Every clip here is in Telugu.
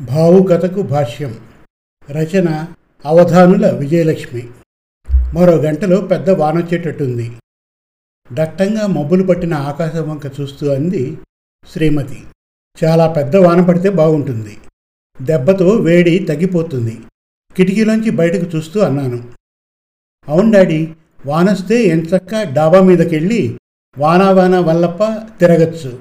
భావుకథకు భాష్యం. రచన అవధానుల విజయలక్ష్మి. మరో గంటలో పెద్ద వానొచ్చేటట్టుంది. దట్టంగా మబ్బులు పట్టిన ఆకాశం వంక చూస్తూ అంది శ్రీమతి. చాలా పెద్ద వాన పడితే బాగుంటుంది. దెబ్బతో వేడి తగ్గిపోతుంది. కిటికీలోంచి బయటకు చూస్తూ అన్నాను. అవును డాడీ వానొస్తే ఎంచక్క డాబా మీదకెళ్ళి వానా వాన వల్లప్ప తిరగచ్చు.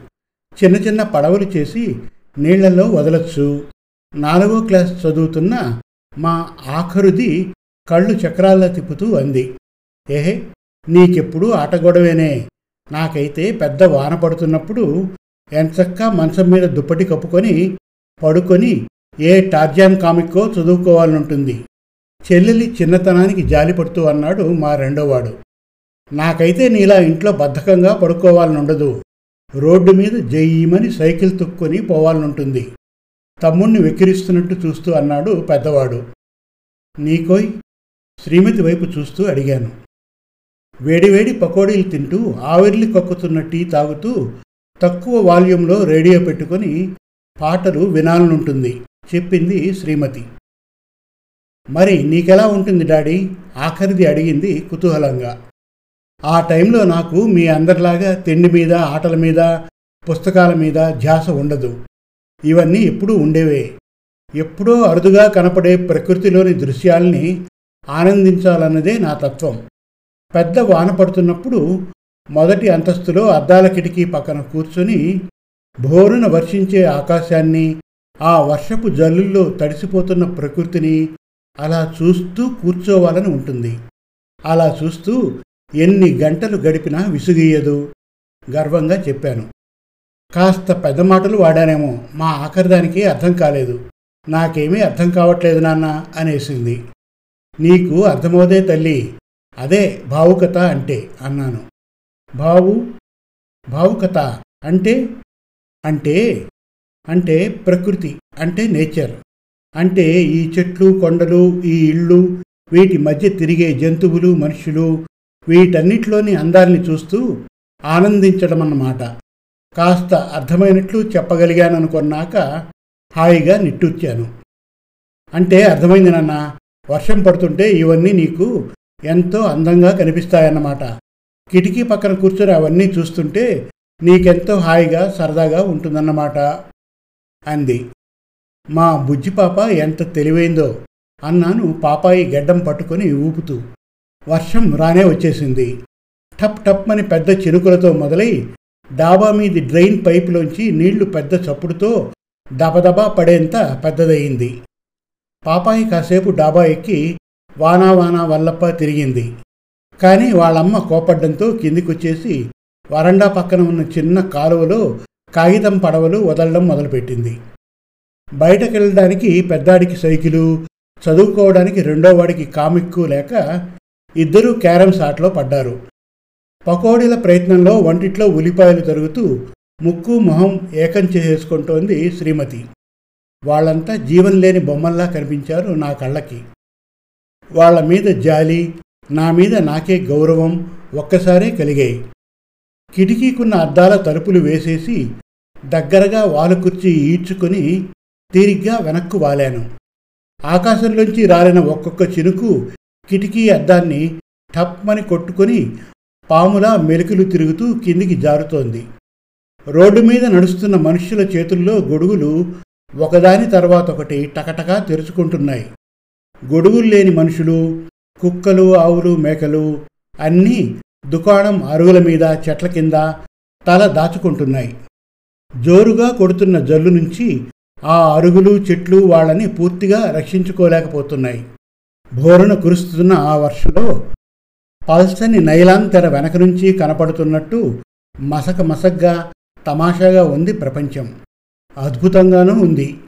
చిన్న చిన్న పడవలు చేసి నీళ్ళలో వదలచ్చు. నాలుగో క్లాస్ చదువుతున్న మా ఆఖరుది కళ్ళు చక్రాల్లో తిప్పుతూ అంది. ఏహే నీకెప్పుడు ఆటగొడవేనే? నాకైతే పెద్ద వాన పడుతున్నప్పుడు ఎంచక్కా మంచం మీద దుప్పటి కప్పుకొని పడుకొని ఏ టార్జాన్ కామిక్కో చదువుకోవాలనుంటుంది. చెల్లెలి చిన్నతనానికి జాలి పడుతూ అన్నాడు మా రెండోవాడు. నాకైతే నీలా ఇంట్లో బద్ధకంగా పడుకోవాలనుండదు. రోడ్డు మీద జయ్యమని సైకిల్ తొక్కుని పోవాలనుంటుంది. తమ్ముణ్ణి వెక్కిరిస్తున్నట్టు చూస్తూ అన్నాడు పెద్దవాడు. నీకోయ్? శ్రీమతి వైపు చూస్తూ అడిగాను. వేడివేడి పకోడీలు తింటూ ఆవిర్లి కక్కుతున్న టీ తాగుతూ తక్కువ వాల్యూంలో రేడియో పెట్టుకొని పాటలు వినాలనుంటుంది చెప్పింది శ్రీమతి. మరి నీకెలా ఉంటుంది డాడీ? ఆఖరిది అడిగింది కుతూహలంగా. ఆ టైంలో నాకు మీ అందరిలాగా తిండి మీద ఆటల మీద పుస్తకాల మీద ధ్యాస ఉండదు. ఇవన్నీ ఎప్పుడూ ఉండేవే. ఎప్పుడో అరుదుగా కనపడే ప్రకృతిలోని దృశ్యాల్ని ఆనందించాలన్నదే నా తత్వం. పెద్ద వాన పడుతున్నప్పుడు మొదటి అంతస్తులో అద్దాల కిటికీ పక్కన కూర్చొని భోరున వర్షించే ఆకాశాన్ని ఆ వర్షపు జల్లుల్లో తడిసిపోతున్న ప్రకృతిని అలా చూస్తూ కూర్చోవాలని ఉంటుంది. అలా చూస్తూ ఎన్ని గంటలు గడిపినా విసుగీయదు. గర్వంగా చెప్పాను. కాస్త పెద్ద మాటలు వాడానేమో మా ఆఖరిదానికి అర్థం కాలేదు. నాకేమీ అర్థం కావట్లేదు నాన్న అనేసింది. నీకు అర్థమవుదే తల్లి. అదే భావుకత అంటే అన్నాను. భావు భావుకత అంటే? అంటే? అంటే ప్రకృతి అంటే నేచర్. అంటే ఈ చెట్లు కొండలు ఈ ఇళ్ళు వీటి మధ్య తిరిగే జంతువులు మనుషులు వీటన్నిటిలోని అందాల్ని చూస్తూ ఆనందించడం అన్నమాట కాస్త అర్థమైనట్లు చెప్పగలిగాననుకున్నాక హాయిగా నిట్టూర్చాను. అంటే అర్థమైంది నాన్న వర్షం పడుతుంటే ఇవన్నీ నీకు ఎంతో అందంగా కనిపిస్తాయన్నమాట. కిటికీ పక్కన కూర్చొని అవన్నీ చూస్తుంటే నీకెంతో హాయిగా సరదాగా ఉంటుందన్నమాట అంది. మా బుజ్జి పాప ఎంత తెలివైందో అన్నాను పాపాయి గెడ్డం పట్టుకొని ఊపుతూ. వర్షం రానే వచ్చేసింది. టప్ టప్ అని పెద్ద చినుకులతో మొదలై డాబా మీది డ్రైన్ పైపులోంచి నీళ్ళు పెద్ద చప్పుడుతో దబదబా పడేంత పెద్దదయింది పాపాయి కాసేపు డాబా ఎక్కి వానా వానా వల్లప్ప తిరిగింది. కానీ వాళ్ళమ్మ కోపడ్డంతో కిందికొచ్చేసి వరండా పక్కన ఉన్న చిన్న కాలువలో కాగితం పడవలు వదలడం మొదలుపెట్టింది. బయటకెళ్ళడానికి పెద్దాడికి సైకిలు చదువుకోవడానికి రెండో వాడికి కామిక్కు లేక ఇద్దరూ క్యారమ్స్ ఆటలో పడ్డారు. పకోడీల ప్రయత్నంలో వంటిట్లో ఉల్లిపాయలు తరుగుతూ ముక్కు మొహం ఏకం చేసేసుకుంటోంది శ్రీమతి. వాళ్ళంతా జీవం లేని బొమ్మల్లా కనిపించారు నా కళ్ళకి. వాళ్ళ మీద జాలి నా మీద నాకే గౌరవం ఒక్కసారే కలిగాయి. కిటికీకున్న అద్దాల తలుపులు వేసేసి దగ్గరగా వాలు కుర్చీ ఈడ్చుకొని తీరిగ్గా వెనక్కు వాలాను. ఆకాశంలోంచి రాలిన ఒక్కొక్క చినుకు కిటికీ అద్దాన్ని టప్మని కొట్టుకొని పాములా మెలికలు తిరుగుతూ కిందికి జారుతోంది. రోడ్డు మీద నడుస్తున్న మనుషుల చేతుల్లో గొడుగులు ఒకదాని తర్వాత ఒకటి టకటకా తెరుచుకుంటున్నాయి. గొడుగులు లేని మనుషులు కుక్కలు ఆవులు మేకలు అన్నీ దుకాణం అరుగుల మీద చెట్ల కింద తల దాచుకుంటున్నాయి. జోరుగా కొడుతున్న జల్లు నుంచి ఆ అరుగులు చెట్లు వాళ్ళని పూర్తిగా రక్షించుకోలేకపోతున్నాయి. భోరున కురుస్తున్న ఆ వర్షంలో పల్సని నైలాన్ తెర వెనక నుంచి కనపడుతున్నట్టు మసక మసగ్గా తమాషాగా ఉంది ప్రపంచం. అద్భుతంగానూ ఉంది.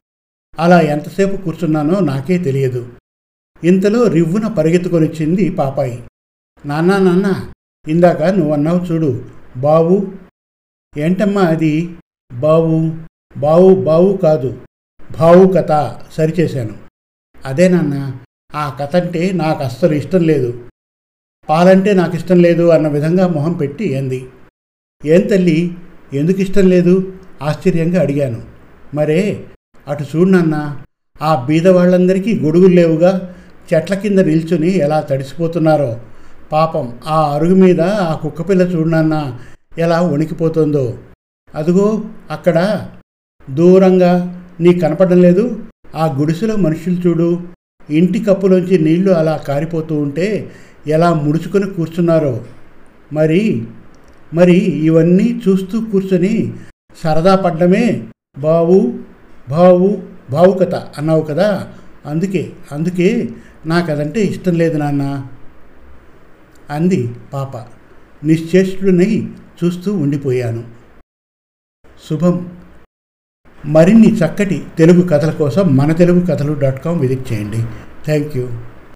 అలా ఎంతసేపు కూర్చున్నానో నాకే తెలియదు. ఇంతలో రివ్వున పరిగెత్తుకొనిచ్చింది పాపాయి. నాన్నా నాన్న ఇందాక నువ్వన్నావు చూడు బావు. ఏంటమ్మా అది? బావు బావు బావు కాదు బావు కథ సరిచేశాను. అదే నాన్న ఆ కథ అంటే నాకు అస్సలు ఇష్టం లేదు. పాలంటే నాకు ఇష్టం లేదు అన్న విధంగా మొహం పెట్టి అంది. ఏం తల్లి? ఎందుకు ఇష్టం లేదు? ఆశ్చర్యంగా అడిగాను. మరే అటు చూడనాన్న ఆ బీద వాళ్ళందరికీ గొడుగులు లేవుగా చెట్ల కింద నిల్చుని ఎలా తడిసిపోతున్నారో. పాపం ఆ అరుగు మీద ఆ కుక్కపిల్ల చూడనన్న ఎలా వణికిపోతుందో. అదుగో అక్కడ. దూరంగా నీ కనపడడం లేదు? ఆ గుడిసెలో మనుషులు చూడు ఇంటి కప్పులోంచి నీళ్ళు అలా కారిపోతూ ఉంటే ఎలా ముడుచుకొని కూర్చున్నారో. మరి మరి ఇవన్నీ చూస్తూ కూర్చొని సరదా పడ్డమే బావు బావు భావుకత అన్నావు కదా. అందుకే అందుకే నాకు అదంటే ఇష్టం లేదు నాన్న అంది పాప. నిశ్చేష్టుడినై చూస్తూ ఉండిపోయాను. శుభం. మరిన్ని చక్కటి తెలుగు కథల కోసం మన తెలుగు కథలు డాట్ కామ్ విజిట్ చేయండి. Thank you